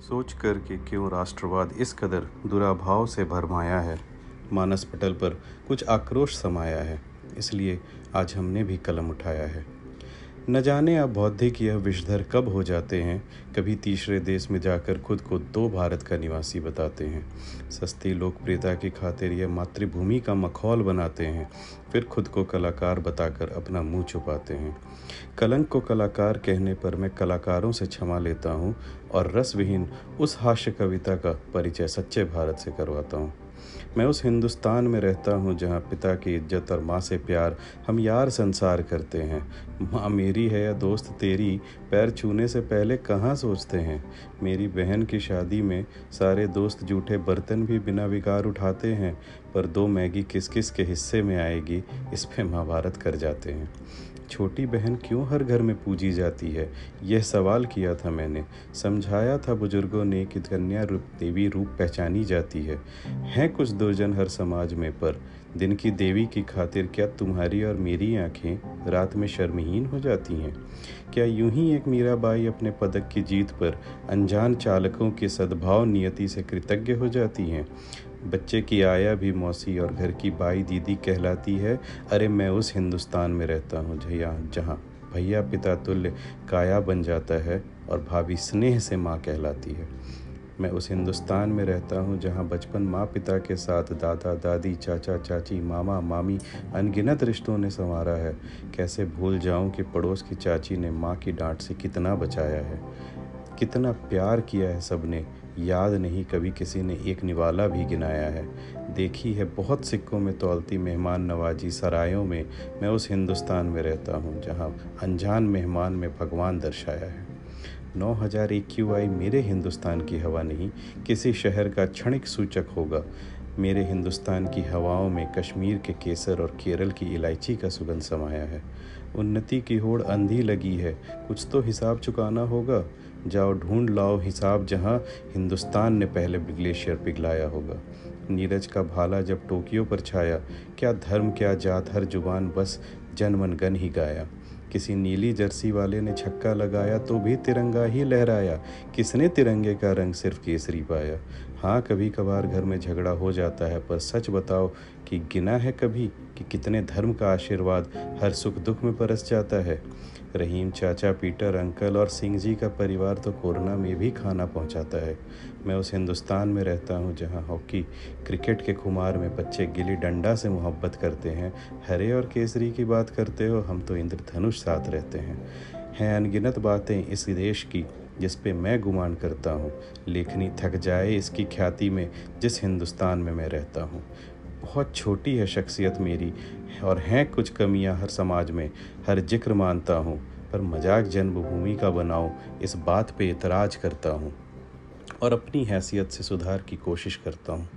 सोच कर के क्यों राष्ट्रवाद इस कदर दुराभाव से भरमाया है? मानस पटल पर कुछ आक्रोश समाया है, इसलिए आज हमने भी कलम उठाया है। न जाने अब बौद्धिक यह विषधर कब हो जाते हैं। कभी तीसरे देश में जाकर खुद को दो भारत का निवासी बताते हैं। सस्ती लोकप्रियता की खातिर यह मातृभूमि का मखौल बनाते हैं। फिर खुद को कलाकार बताकर अपना मुँह छुपाते हैं। कलंक को कलाकार कहने पर मैं कलाकारों से क्षमा लेता हूँ और रसविहीन उस हास्य कविता का परिचय सच्चे भारत से करवाता हूँ। मैं उस हिंदुस्तान में रहता हूँ जहाँ पिता की इज़्ज़त और माँ से प्यार हम यार संसार करते हैं। माँ मेरी है या दोस्त तेरी, पैर छूने से पहले कहाँ सोचते हैं? मेरी बहन की शादी में सारे दोस्त जूठे बर्तन भी बिना विकार उठाते हैं, पर दो मैगी किस किस के हिस्से में आएगी, इस पर महाभारत कर जाते हैं। छोटी बहन क्यों हर घर में पूजी जाती है? यह सवाल किया था मैंने। समझाया था बुज़ुर्गों ने कि कन्या रूप, देवी रूप पहचानी जाती है। हैं कुछ दुर्जन हर समाज में पर। दिन की देवी की खातिर क्या तुम्हारी और मेरी आँखें रात में शर्महीन हो जाती हैं? क्या यूँ ही एक मीराबाई अपने पदक की जीत पर अनजान चालकों के सद्भाव, नियति से कृतज्ञ हो जाती हैं? बच्चे की आया भी मौसी और घर की बाई दीदी कहलाती है, अरे मैं उस हिंदुस्तान में रहता हूँ जया जहाँ भैया पिता तुल्य काया बन जाता है और भाभी स्नेह से माँ कहलाती है। मैं उस हिंदुस्तान में रहता हूँ, जहाँ बचपन माँ पिता के साथ दादा, दादी, चाचा, चाची, मामा, मामी अनगिनत रिश्तों ने संवारा है। कैसे भूल जाऊँ कि पड़ोस की चाची ने माँ की डांट से कितना बचाया है। कितना प्यार किया है सबने याद नहीं कभी किसी ने एक निवाला भी गिनाया है। देखी है बहुत सिक्कों में तोलती मेहमान नवाजी सरायों में, मैं उस हिंदुस्तान में रहता हूँ, जहाँ अनजान मेहमान में भगवान दर्शाया है। नौ हज़ार एक क्यू आई मेरे हिंदुस्तान की हवा नहीं, किसी शहर का क्षणिक सूचक होगा। मेरे हिंदुस्तान की हवाओं में कश्मीर के केसर और केरल की इलायची का सुगंध समाया है। उन्नति की होड़ अंधी लगी है, कुछ तो हिसाब चुकाना होगा। जाओ, ढूंढ लाओ हिसाब जहाँ हिंदुस्तान ने पहले ग्लेशियर पिघलाया होगा। नीरज का भाला जब टोक्यो पर छाया, क्या धर्म, क्या जात, हर ज़ुबान बस जनमन गन ही गाया। किसी नीली जर्सी वाले ने छक्का लगाया तो भी तिरंगा ही लहराया। किसने तिरंगे का रंग सिर्फ़ केसरी पाया? हाँ कभी कभार घर में झगड़ा हो जाता है, पर सच बताओ कि गिना है कभी कि कितने धर्म का आशीर्वाद हर सुख दुख में परस जाता है। रहीम, चाचा, पीटर, अंकल और सिंह जी का परिवार तो कोरोना में भी खाना पहुंचाता है। मैं उस हिंदुस्तान में रहता हूँ जहाँ हॉकी, क्रिकेट के खुमार में बच्चे गिली डंडा से मोहब्बत करते हैं। हरे और केसरी की बात करते हो, हम तो इंद्रधनुष साथ रहते हैं। हैं अनगिनत बातें इस देश की, जिस पे मैं गुमान करता हूँ। लेखनी थक जाए इसकी ख्याति में, जिस हिंदुस्तान में मैं रहता हूँ। बहुत छोटी है शख्सियत मेरी और हैं कुछ कमियाँ हर समाज में, हर ज़िक्र मानता हूँ। पर मज़ाक जन्मभूमि का बनाऊँ, इस बात पे इतराज़ करता हूँ और अपनी हैसियत से सुधार की कोशिश करता हूँ।